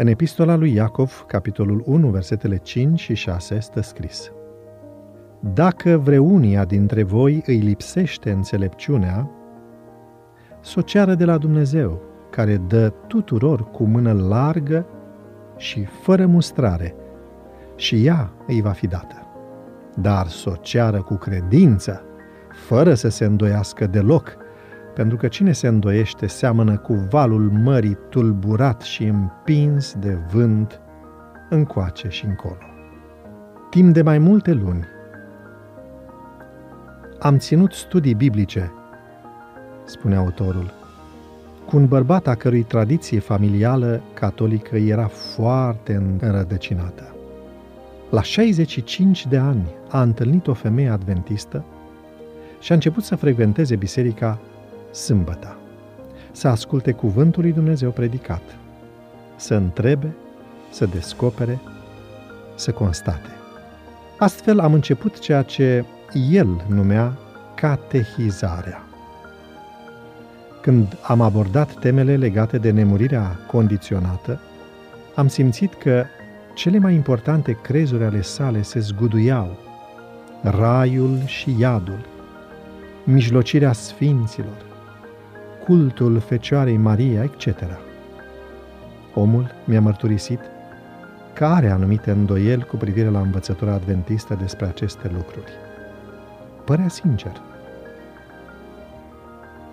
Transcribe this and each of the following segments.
În epistola lui Iacov, capitolul 1, versetele 5 și 6, stă scris Dacă vreunia dintre voi îi lipsește înțelepciunea, să o ceară de la Dumnezeu, care dă tuturor cu mână largă și fără mustrare, și ea îi va fi dată. Dar să o ceară cu credință, fără să se îndoiască deloc, pentru că cine se îndoiește seamănă cu valul mării tulburat și împins de vânt încoace și încolo. Timp de mai multe luni am ținut studii biblice, spune autorul, cu un bărbat a cărui tradiție familială catolică era foarte înrădăcinată. La 65 de ani a întâlnit o femeie adventistă și a început să frecventeze biserica sâmbăta, să asculte cuvântul lui Dumnezeu predicat, să întrebe, să descopere, să constate. Astfel am început ceea ce el numea catehizarea. Când am abordat temele legate de nemurirea condiționată, am simțit că cele mai importante crezuri ale sale se zguduiau, raiul și iadul, mijlocirea sfinților, cultul Fecioarei Maria, etc. Omul mi-a mărturisit că are anumite îndoieli cu privire la învățătura adventistă despre aceste lucruri. Părea sincer.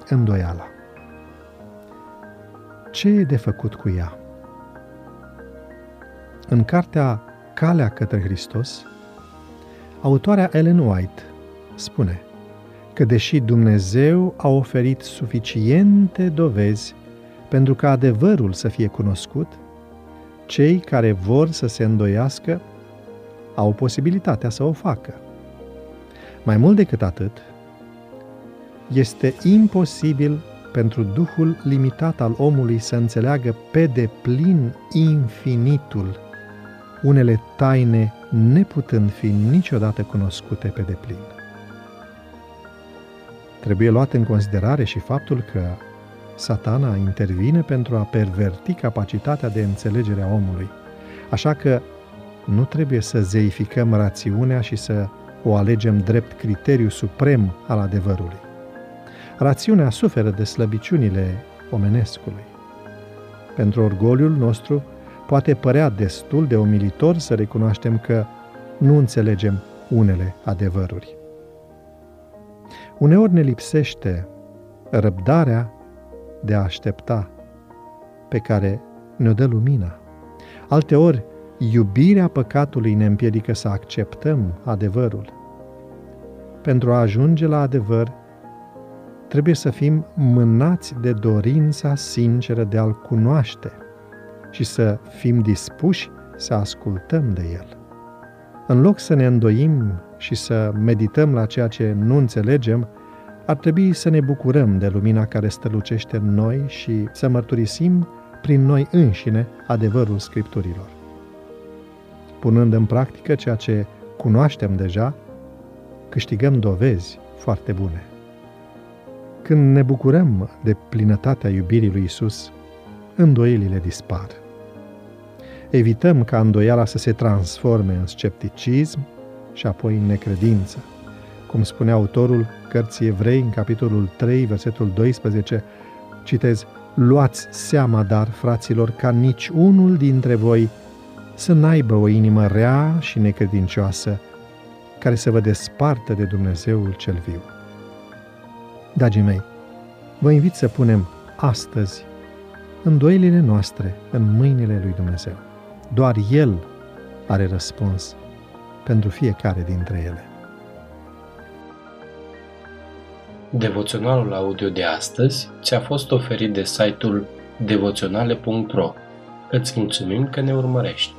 Îndoiala. Ce e de făcut cu ea? În cartea Calea către Hristos, autoarea Ellen White spune – că deși Dumnezeu a oferit suficiente dovezi pentru ca adevărul să fie cunoscut, cei care vor să se îndoiască au posibilitatea să o facă. Mai mult decât atât, este imposibil pentru Duhul limitat al omului să înțeleagă pe deplin infinitul, unele taine neputând fi niciodată cunoscute pe deplin. Trebuie luat în considerare și faptul că satana intervine pentru a perverti capacitatea de înțelegere a omului. Așa că nu trebuie să zeificăm rațiunea și să o alegem drept criteriu suprem al adevărului. Rațiunea suferă de slăbiciunile omenescului. Pentru orgoliul nostru poate părea destul de umilitor să recunoaștem că nu înțelegem unele adevăruri. Uneori ne lipsește răbdarea de a aștepta pe care ne-o dă lumina. Alteori, iubirea păcatului ne împiedică să acceptăm adevărul. Pentru a ajunge la adevăr, trebuie să fim mânați de dorința sinceră de a-L cunoaște și să fim dispuși să ascultăm de El. În loc să ne îndoim și să medităm la ceea ce nu înțelegem, ar trebui să ne bucurăm de lumina care strălucește în noi și să mărturisim prin noi înșine adevărul Scripturilor. Punând în practică ceea ce cunoaștem deja, câștigăm dovezi foarte bune. Când ne bucurăm de plinătatea iubirii lui Isus, îndoielile dispar. Evităm ca îndoiala să se transforme în scepticism și apoi în necredință. Cum spune autorul cărții Evrei, în capitolul 3, versetul 12, citez, Luați seama, dar, fraților, ca nici unul dintre voi să n-aibă o inimă rea și necredincioasă, care să vă despartă de Dumnezeul cel viu. Dragii mei, vă invit să punem astăzi îndoielile noastre în mâinile lui Dumnezeu. Doar El are răspuns pentru fiecare dintre ele. Devoționalul audio de astăzi ți-a fost oferit de site-ul devoționale.ro. Îți mulțumim că ne urmărești!